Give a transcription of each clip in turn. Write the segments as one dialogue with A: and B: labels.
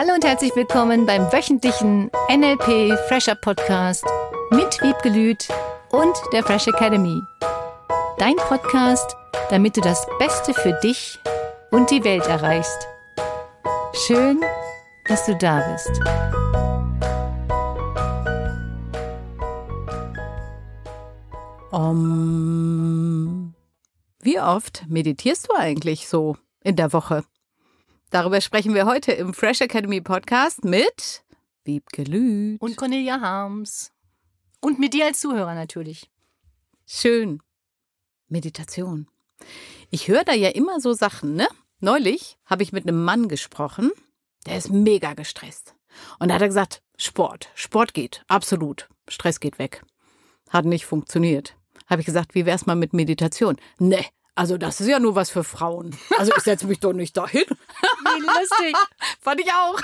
A: Hallo und herzlich willkommen beim wöchentlichen NLP Fresher Podcast mit Wiebke und der Fresh Academy. Dein Podcast, damit du das Beste für dich und die Welt erreichst. Schön, dass du da bist.
B: Um, wie oft meditierst du eigentlich so in der Woche? Darüber sprechen wir heute im Fresh Academy Podcast mit Wiebke Lüth.
A: Und Cornelia Harms. Und mit dir als Zuhörer natürlich.
B: Schön. Meditation. Ich höre da ja immer so Sachen, ne? Neulich habe ich mit einem Mann gesprochen, der ist mega gestresst. Und da hat er gesagt, Sport. Sport geht. Absolut. Stress geht weg. Hat nicht funktioniert. Habe ich gesagt, wie wär's mal mit Meditation? Ne, also das ist ja nur was für Frauen. Also ich setze mich doch nicht dahin.
A: Wie lustig.
B: Fand ich auch.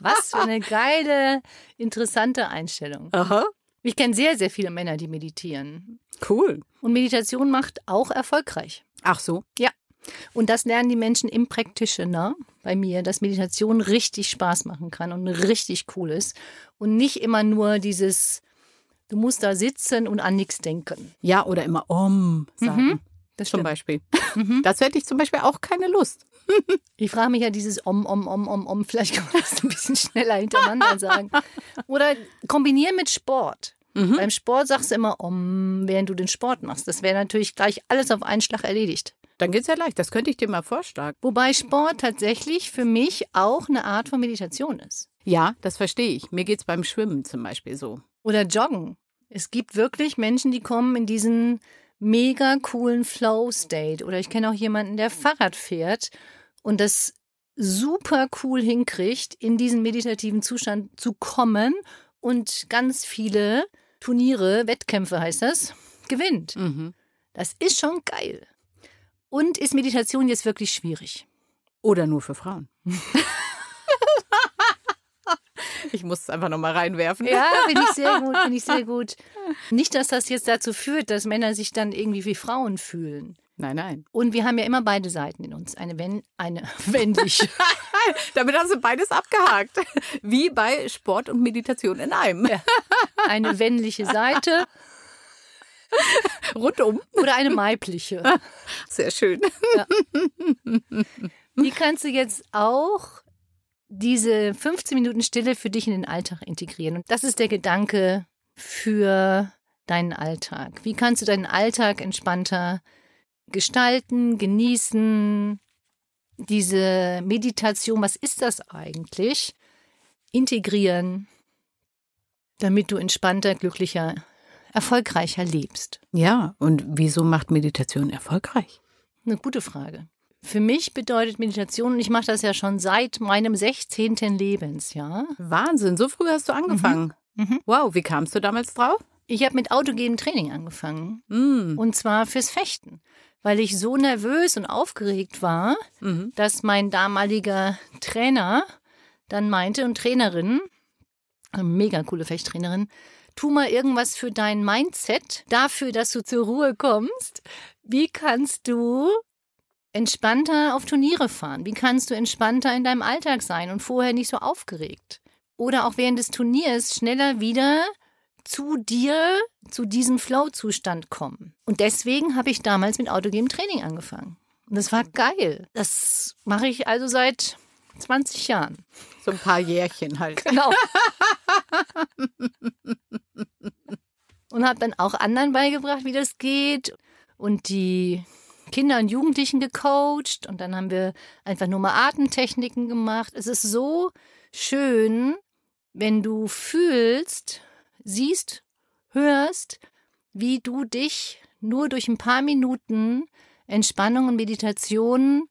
A: Was für eine geile, interessante Einstellung.
B: Aha.
A: Ich kenne sehr, sehr viele Männer, die meditieren.
B: Cool.
A: Und Meditation macht auch erfolgreich.
B: Ach so.
A: Ja. Und das lernen die Menschen im Practitioner bei mir, dass Meditation richtig Spaß machen kann und richtig cool ist. Und nicht immer nur dieses, du musst da sitzen und an nichts denken.
B: Ja, oder immer Om sagen.
A: Mhm, das
B: Zum
A: stimmt.
B: Beispiel.
A: Mhm.
B: Dazu hätte ich zum Beispiel auch keine Lust.
A: Ich frage mich ja dieses Om, Om, Om, Om, Om, vielleicht kann man das ein bisschen schneller hintereinander sagen. Oder kombinieren mit Sport.
B: Mhm.
A: Beim Sport sagst du immer Om, während du den Sport machst. Das wäre natürlich gleich alles auf einen Schlag erledigt.
B: Dann geht's ja leicht. Das könnte ich dir mal vorschlagen.
A: Wobei Sport tatsächlich für mich auch eine Art von Meditation ist.
B: Ja, das verstehe ich. Mir geht's beim Schwimmen zum Beispiel so.
A: Oder Joggen. Es gibt wirklich Menschen, die kommen in diesen mega coolen Flow-State. Oder ich kenne auch jemanden, der Fahrrad fährt und das super cool hinkriegt, in diesen meditativen Zustand zu kommen und ganz viele Turniere, Wettkämpfe heißt das, gewinnt.
B: Mhm.
A: Das ist schon geil. Und ist Meditation jetzt wirklich schwierig?
B: Oder nur für Frauen. ich muss es einfach nochmal reinwerfen.
A: Ja, finde ich sehr gut, finde ich sehr gut. Nicht, dass das jetzt dazu führt, dass Männer sich dann irgendwie wie Frauen fühlen.
B: Nein, nein.
A: Und wir haben ja immer beide Seiten in uns. Eine, wenn, eine männliche.
B: Damit hast du beides abgehakt. Wie bei Sport und Meditation in einem.
A: Ja. eine männliche Seite
B: Rundum.
A: oder eine weibliche.
B: Sehr schön.
A: Wie kannst du jetzt auch diese 15 Minuten Stille für dich in den Alltag integrieren? Und das ist der Gedanke für deinen Alltag. Wie kannst du deinen Alltag entspannter gestalten, genießen? Diese Meditation, was ist das eigentlich? Integrieren, damit du entspannter, glücklicher, erfolgreicher lebst.
B: Ja, und wieso macht Meditation erfolgreich?
A: Eine gute Frage. Für mich bedeutet Meditation, und ich mache das ja schon seit meinem 16. Lebensjahr.
B: Wahnsinn, so früh hast du angefangen.
A: Mhm.
B: Wow, wie kamst du damals drauf?
A: Ich habe mit autogenem Training angefangen.
B: Mm.
A: Und zwar fürs Fechten. Weil ich so nervös und aufgeregt war,
B: Mhm.
A: dass mein damaliger Trainer dann meinte und Trainerin, mega coole Fechttrainerin, tu mal irgendwas für dein Mindset, dafür, dass du zur Ruhe kommst. Wie kannst du entspannter auf Turniere fahren? Wie kannst du entspannter in deinem Alltag sein und vorher nicht so aufgeregt? Oder auch während des Turniers schneller wieder zu dir, zu diesem Flow-Zustand kommen. Und deswegen habe ich damals mit autogenem Training angefangen. Und das war geil. Das mache ich also seit 20 Jahren.
B: So ein paar Jährchen halt.
A: Genau. und habe dann auch anderen beigebracht, wie das geht. Und die Kinder und Jugendlichen gecoacht. Und dann haben wir einfach nur mal Atemtechniken gemacht. Es ist so schön, wenn du fühlst, siehst, hörst, wie du dich nur durch ein paar Minuten Entspannung und Meditation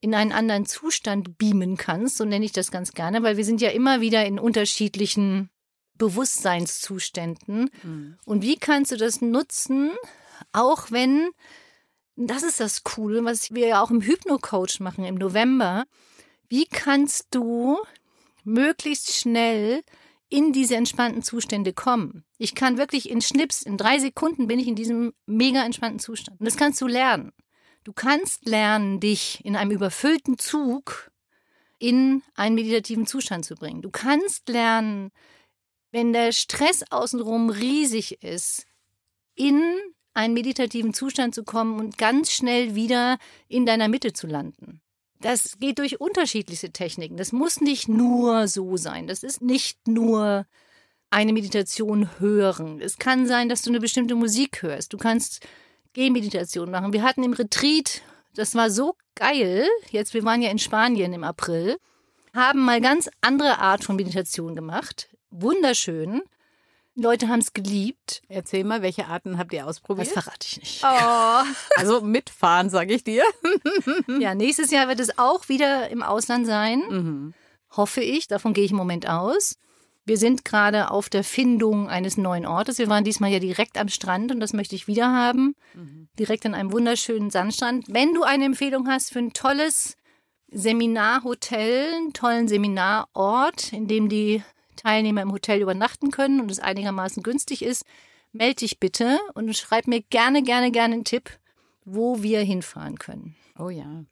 A: in einen anderen Zustand beamen kannst, so nenne ich das ganz gerne, weil wir sind ja immer wieder in unterschiedlichen Bewusstseinszuständen.
B: Mhm.
A: Und wie kannst du das nutzen, auch wenn, das ist das Coole, was wir ja auch im Hypno-Coach machen im November, wie kannst du möglichst schnell in diese entspannten Zustände kommen. Ich kann wirklich in Schnips, in drei Sekunden bin ich in diesem mega entspannten Zustand. Und das kannst du lernen. Du kannst lernen, dich in einem überfüllten Zug in einen meditativen Zustand zu bringen. Du kannst lernen, wenn der Stress außenrum riesig ist, in einen meditativen Zustand zu kommen und ganz schnell wieder in deiner Mitte zu landen. Das geht durch unterschiedlichste Techniken. Das muss nicht nur so sein. Das ist nicht nur eine Meditation hören. Es kann sein, dass du eine bestimmte Musik hörst. Du kannst Gehmeditation machen. Wir hatten im Retreat, das war so geil. Jetzt, wir waren ja in Spanien im April, haben mal ganz andere Art von Meditation gemacht. Wunderschön. Leute haben es geliebt.
B: Erzähl mal, welche Arten habt ihr ausprobiert?
A: Das verrate ich nicht.
B: Oh. Also mitfahren, sage ich dir.
A: ja, nächstes Jahr wird es auch wieder im Ausland sein. Mhm. Hoffe ich. Davon gehe ich im Moment aus. Wir sind gerade auf der Findung eines neuen Ortes. Wir waren diesmal ja direkt am Strand und das möchte ich wieder haben. Mhm. Direkt an einem wunderschönen Sandstrand. Wenn du eine Empfehlung hast für ein tolles Seminarhotel, einen tollen Seminarort, in dem die Teilnehmer im Hotel übernachten können und es einigermaßen günstig ist, melde dich bitte und schreib mir gerne, gerne, gerne einen Tipp, wo wir hinfahren können.
B: Oh ja.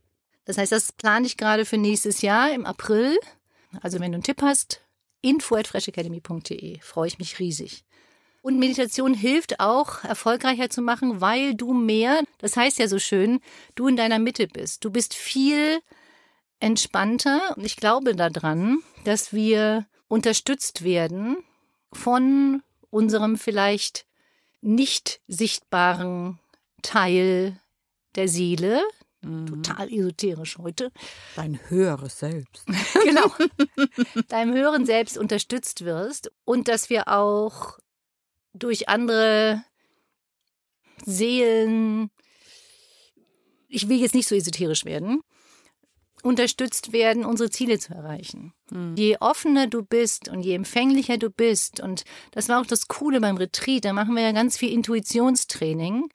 A: Das heißt, das plane ich gerade für nächstes Jahr im April. Also wenn du einen Tipp hast, info@freshacademy.de. Freue ich mich riesig. Und Meditation hilft auch, erfolgreicher zu machen, weil du mehr, das heißt ja so schön, du in deiner Mitte bist. Du bist viel entspannter. Und ich glaube daran, dass wir unterstützt werden von unserem vielleicht nicht sichtbaren Teil der Seele. Mhm. Total esoterisch heute.
B: Dein höheres Selbst.
A: genau. Deinem höheren Selbst unterstützt wirst und dass wir auch durch andere Seelen, ich will jetzt nicht so esoterisch werden, unterstützt werden, unsere Ziele zu erreichen. Mhm. Je offener du bist und je empfänglicher du bist, und das war auch das Coole beim Retreat, da machen wir ja ganz viel Intuitionstraining.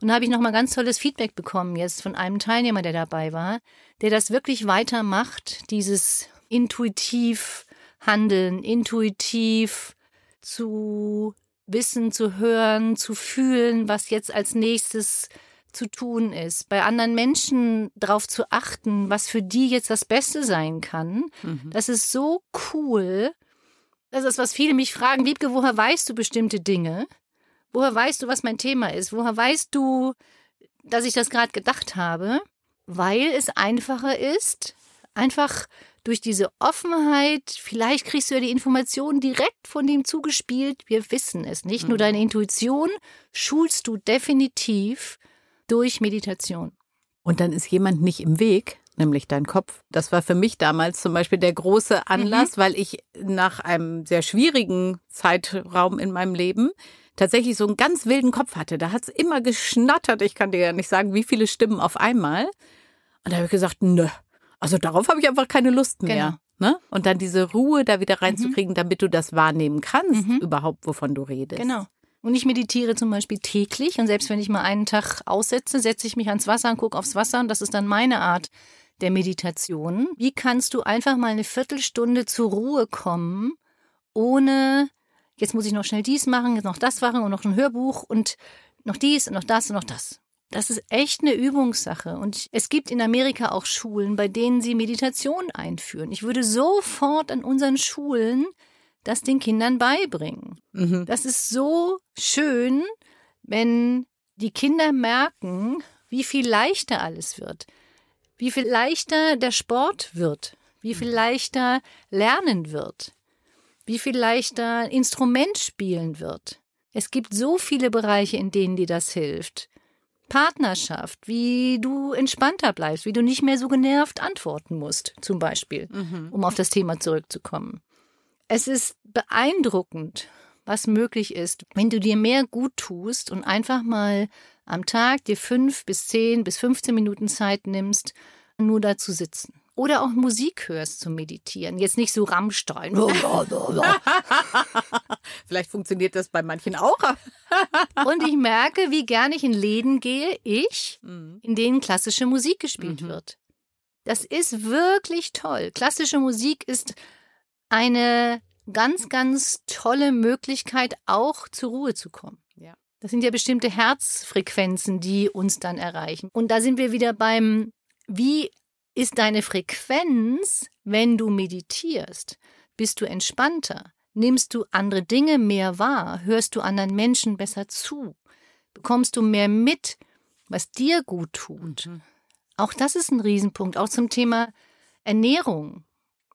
A: Und da habe ich nochmal ganz tolles Feedback bekommen jetzt von einem Teilnehmer, der dabei war, der das wirklich weitermacht, dieses intuitiv handeln, intuitiv zu wissen, zu hören, zu fühlen, was jetzt als nächstes zu tun ist, bei anderen Menschen darauf zu achten, was für die jetzt das Beste sein kann. Mhm. Das ist so cool. Das ist, was viele mich fragen, Wiebke, woher weißt du bestimmte Dinge? Woher weißt du, was mein Thema ist? Woher weißt du, dass ich das gerade gedacht habe? Weil es einfacher ist, einfach durch diese Offenheit, vielleicht kriegst du ja die Informationen direkt von dem zugespielt. Wir wissen es nicht. Mhm. Nur deine Intuition schulst du definitiv durch Meditation.
B: Und dann ist jemand nicht im Weg, nämlich dein Kopf. Das war für mich damals zum Beispiel der große Anlass, mhm. weil ich nach einem sehr schwierigen Zeitraum in meinem Leben tatsächlich so einen ganz wilden Kopf hatte. Da hat es immer geschnattert. Ich kann dir ja nicht sagen, wie viele Stimmen auf einmal. Und da habe ich gesagt, nö, also darauf habe ich einfach keine Lust mehr. Genau. Ne? Und dann diese Ruhe da wieder reinzukriegen, mhm. damit du das wahrnehmen kannst, mhm. überhaupt, wovon du redest.
A: Genau. Und ich meditiere zum Beispiel täglich. Und selbst wenn ich mal einen Tag aussetze, setze ich mich ans Wasser und gucke aufs Wasser. Und das ist dann meine Art der Meditation. Wie kannst du einfach mal eine Viertelstunde zur Ruhe kommen, ohne, jetzt muss ich noch schnell dies machen, jetzt noch das machen und noch ein Hörbuch und noch dies und noch das und noch das. Das ist echt eine Übungssache. Und es gibt in Amerika auch Schulen, bei denen sie Meditation einführen. Ich würde sofort an unseren Schulen das den Kindern beibringen. Mhm. Das ist so schön, wenn die Kinder merken, wie viel leichter alles wird, wie viel leichter der Sport wird, wie viel leichter lernen wird, wie viel leichter Instrument spielen wird. Es gibt so viele Bereiche, in denen dir das hilft. Partnerschaft, wie du entspannter bleibst, wie du nicht mehr so genervt antworten musst, zum Beispiel, mhm. um auf das Thema zurückzukommen. Es ist beeindruckend, was möglich ist, wenn du dir mehr gut tust und einfach mal am Tag dir fünf bis zehn bis 15 Minuten Zeit nimmst, nur da zu sitzen. Oder auch Musik hörst zum Meditieren. Jetzt nicht so Rammstein.
B: Vielleicht funktioniert das bei manchen auch.
A: und ich merke, wie gern ich in Läden gehe, ich, mhm. in denen klassische Musik gespielt mhm. wird. Das ist wirklich toll. Klassische Musik ist eine ganz, ganz tolle Möglichkeit, auch zur Ruhe zu kommen. Ja. Das sind ja bestimmte Herzfrequenzen, die uns dann erreichen. Und da sind wir wieder beim, wie ist deine Frequenz, wenn du meditierst? Bist du entspannter? Nimmst du andere Dinge mehr wahr? Hörst du anderen Menschen besser zu? Bekommst du mehr mit, was dir gut tut? Mhm. Auch das ist ein Riesenpunkt, auch zum Thema Ernährung.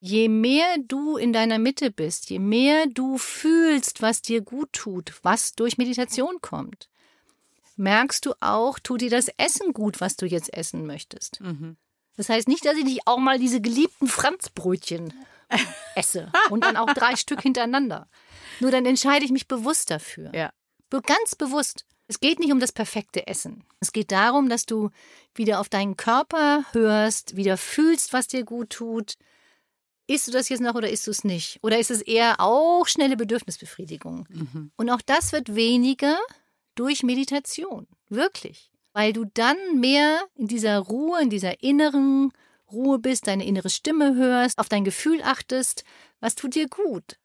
A: Je mehr du in deiner Mitte bist, je mehr du fühlst, was dir gut tut, was durch Meditation kommt, merkst du auch, tut dir das Essen gut, was du jetzt essen möchtest. Mhm. Das heißt nicht, dass ich nicht auch mal diese geliebten Franzbrötchen esse und dann auch drei Stück hintereinander. Nur dann entscheide ich mich bewusst dafür.
B: Ja.
A: Ganz bewusst. Es geht nicht um das perfekte Essen. Es geht darum, dass du wieder auf deinen Körper hörst, wieder fühlst, was dir gut tut. Isst du das jetzt noch oder isst du es nicht? Oder ist es eher auch schnelle Bedürfnisbefriedigung? Mhm. Und auch das wird weniger durch Meditation. Wirklich. Weil du dann mehr in dieser Ruhe, in dieser inneren Ruhe bist, deine innere Stimme hörst, auf dein Gefühl achtest, was tut dir gut.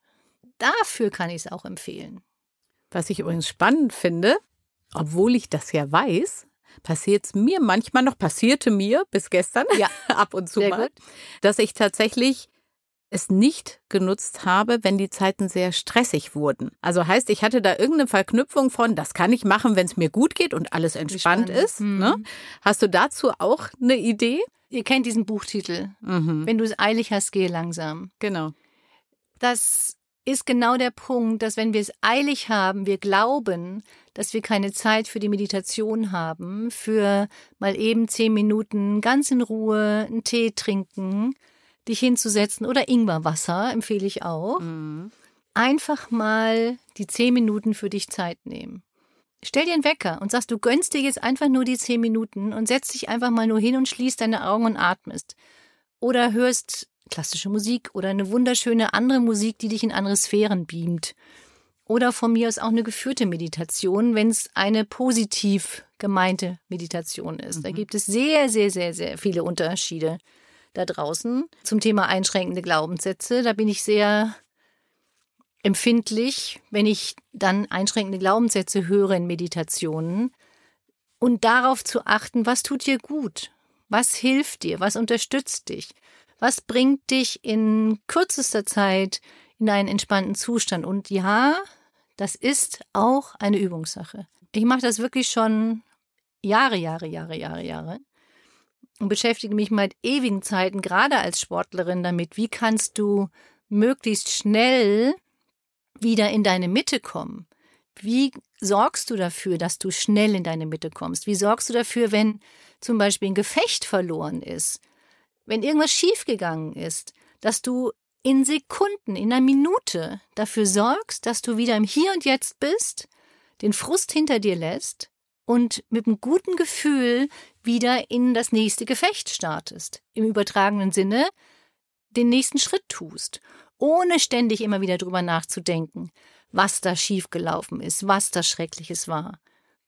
A: Dafür kann ich es auch empfehlen.
B: Was ich übrigens spannend finde, obwohl ich das ja weiß, passiert es mir manchmal noch, passierte mir bis gestern,
A: ja.
B: ab und zu mal, gut. dass ich tatsächlich es nicht genutzt habe, wenn die Zeiten sehr stressig wurden. Also heißt, ich hatte da irgendeine Verknüpfung von, das kann ich machen, wenn es mir gut geht und alles entspannt ist. Mhm. Ne? Hast du dazu auch eine Idee?
A: Ihr kennt diesen Buchtitel. Mhm. Wenn du es eilig hast, gehe langsam.
B: Genau.
A: Das ist genau der Punkt, dass wenn wir es eilig haben, wir glauben, dass wir keine Zeit für die Meditation haben, für mal eben zehn Minuten ganz in Ruhe einen Tee trinken, dich hinzusetzen oder Ingwerwasser empfehle ich auch. Mhm. Einfach mal die zehn Minuten für dich Zeit nehmen. Stell dir einen Wecker und sagst, du gönnst dir jetzt einfach nur die zehn Minuten und setzt dich einfach mal nur hin und schließt deine Augen und atmest. Oder hörst klassische Musik oder eine wunderschöne andere Musik, die dich in andere Sphären beamt. Oder von mir aus auch eine geführte Meditation, wenn es eine positiv gemeinte Meditation ist. Mhm. Da gibt es sehr, sehr, sehr, sehr viele Unterschiede da draußen zum Thema einschränkende Glaubenssätze. Da bin ich sehr empfindlich, wenn ich dann einschränkende Glaubenssätze höre in Meditationen und darauf zu achten, was tut dir gut? Was hilft dir? Was unterstützt dich? Was bringt dich in kürzester Zeit in einen entspannten Zustand? Und ja, das ist auch eine Übungssache. Ich mache das wirklich schon Jahre, Jahre, Jahre, Jahre, Jahre und beschäftige mich mit ewigen Zeiten, gerade als Sportlerin, damit, wie kannst du möglichst schnell wieder in deine Mitte kommen? Wie sorgst du dafür, dass du schnell in deine Mitte kommst? Wie sorgst du dafür, wenn zum Beispiel ein Gefecht verloren ist? Wenn irgendwas schiefgegangen ist, dass du in Sekunden, in einer Minute dafür sorgst, dass du wieder im Hier und Jetzt bist, den Frust hinter dir lässt und mit einem guten Gefühl wieder in das nächste Gefecht startest. Im übertragenen Sinne den nächsten Schritt tust ohne ständig immer wieder drüber nachzudenken, was da schiefgelaufen ist, was da Schreckliches war.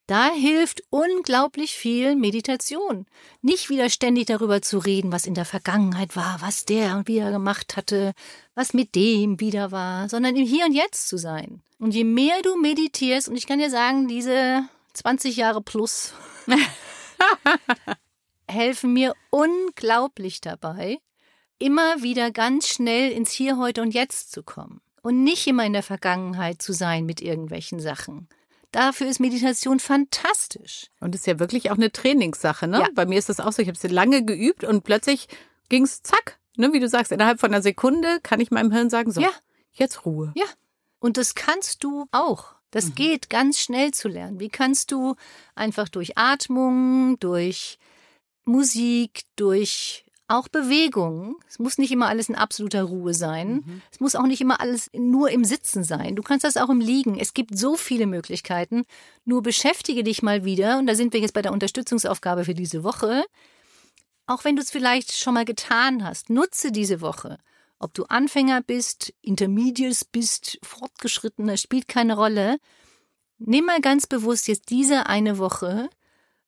A: Da hilft unglaublich viel Meditation. Nicht wieder ständig darüber zu reden, was in der Vergangenheit war, was der wieder gemacht hatte, was mit dem wieder war, sondern im Hier und Jetzt zu sein. Und je mehr du meditierst, und ich kann dir sagen, diese 20 Jahre plus helfen mir unglaublich dabei, immer wieder ganz schnell ins Hier, heute und Jetzt zu kommen und nicht immer in der Vergangenheit zu sein mit irgendwelchen Sachen. Dafür ist Meditation fantastisch.
B: Und ist ja wirklich auch eine Trainingssache, ne? Ja. Bei mir ist das auch so, ich habe sie lange geübt und plötzlich ging es zack, ne, wie du sagst, innerhalb von einer Sekunde kann ich meinem Hirn sagen, so, ja. jetzt Ruhe.
A: Ja. Und das kannst du auch. Das mhm. geht ganz schnell zu lernen. Wie kannst du einfach durch Atmung, durch Musik, durch auch Bewegung. Es muss nicht immer alles in absoluter Ruhe sein. Mhm. Es muss auch nicht immer alles nur im Sitzen sein. Du kannst das auch im Liegen. Es gibt so viele Möglichkeiten. Nur beschäftige dich mal wieder, und da sind wir jetzt bei der Unterstützungsaufgabe für diese Woche. Auch wenn du es vielleicht schon mal getan hast, nutze diese Woche. Ob du Anfänger bist, Intermediates bist, Fortgeschrittener, spielt keine Rolle. Nimm mal ganz bewusst jetzt diese eine Woche,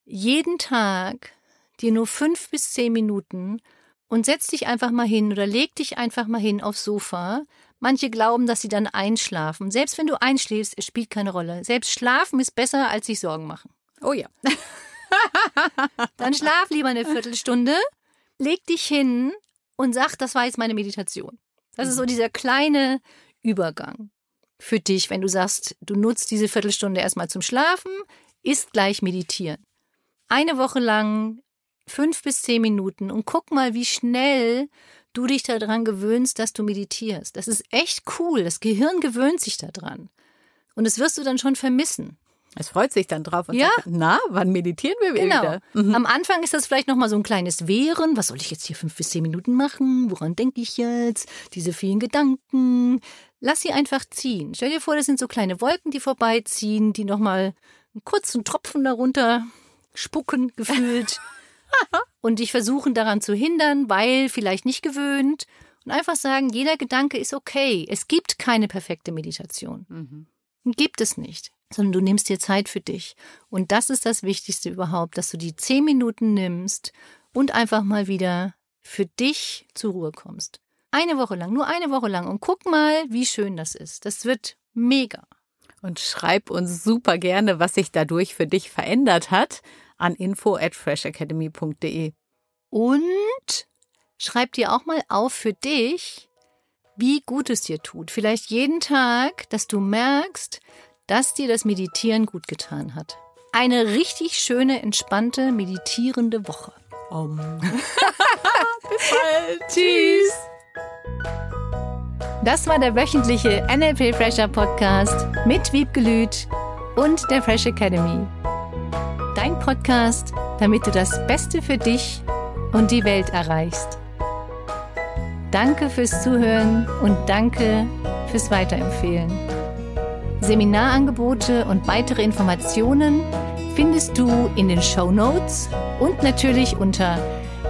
A: jeden Tag dir nur fünf bis zehn Minuten und setz dich einfach mal hin oder leg dich einfach mal hin aufs Sofa. Manche glauben, dass sie dann einschlafen. Selbst wenn du einschläfst, es spielt keine Rolle. Selbst schlafen ist besser, als sich Sorgen machen.
B: Oh ja.
A: dann schlaf lieber eine Viertelstunde leg dich hin und sag, das war jetzt meine Meditation. Das ist so dieser kleine Übergang für dich, wenn du sagst, du nutzt diese Viertelstunde erstmal zum Schlafen, ist gleich meditieren. Eine Woche lang fünf bis zehn Minuten und guck mal, wie schnell du dich daran gewöhnst, dass du meditierst. Das ist echt cool. Das Gehirn gewöhnt sich daran. Und das wirst du dann schon vermissen.
B: Es freut sich dann drauf und
A: Ja.
B: sagt, na, wann meditieren wir
A: Genau.
B: wieder? Mhm.
A: Am Anfang ist das vielleicht noch mal so ein kleines Wehren. Was soll ich jetzt hier fünf bis zehn Minuten machen? Woran denke ich jetzt? Diese vielen Gedanken. Lass sie einfach ziehen. Stell dir vor, das sind so kleine Wolken, die vorbeiziehen, die noch mal einen kurzen Tropfen darunter spucken, gefühlt. und dich versuchen daran zu hindern, weil vielleicht nicht gewöhnt. Und einfach sagen, jeder Gedanke ist okay. Es gibt keine perfekte Meditation.
B: Mhm.
A: Gibt es nicht, sondern du nimmst dir Zeit für dich. Und das ist das Wichtigste überhaupt, dass du die zehn Minuten nimmst und einfach mal wieder für dich zur Ruhe kommst. Eine Woche lang, nur eine Woche lang. Und guck mal, wie schön das ist. Das wird mega.
B: Und schreib uns super gerne, was sich dadurch für dich verändert hat, an info at freshacademy.de.
A: Und schreib dir auch mal auf für dich, wie gut es dir tut. Vielleicht jeden Tag, dass du merkst, dass dir das Meditieren gut getan hat. Eine richtig schöne, entspannte, meditierende Woche. Tschüss. Das war der wöchentliche NLP Fresher Podcast mit Wiebgelüt und der Fresh Academy. Dein Podcast, damit du das Beste für dich und die Welt erreichst. Danke fürs Zuhören und danke fürs Weiterempfehlen. Seminarangebote und weitere Informationen findest du in den Show Notes und natürlich unter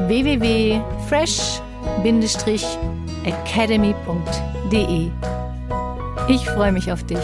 A: www.fresh-academy.de. Ich freue mich auf dich.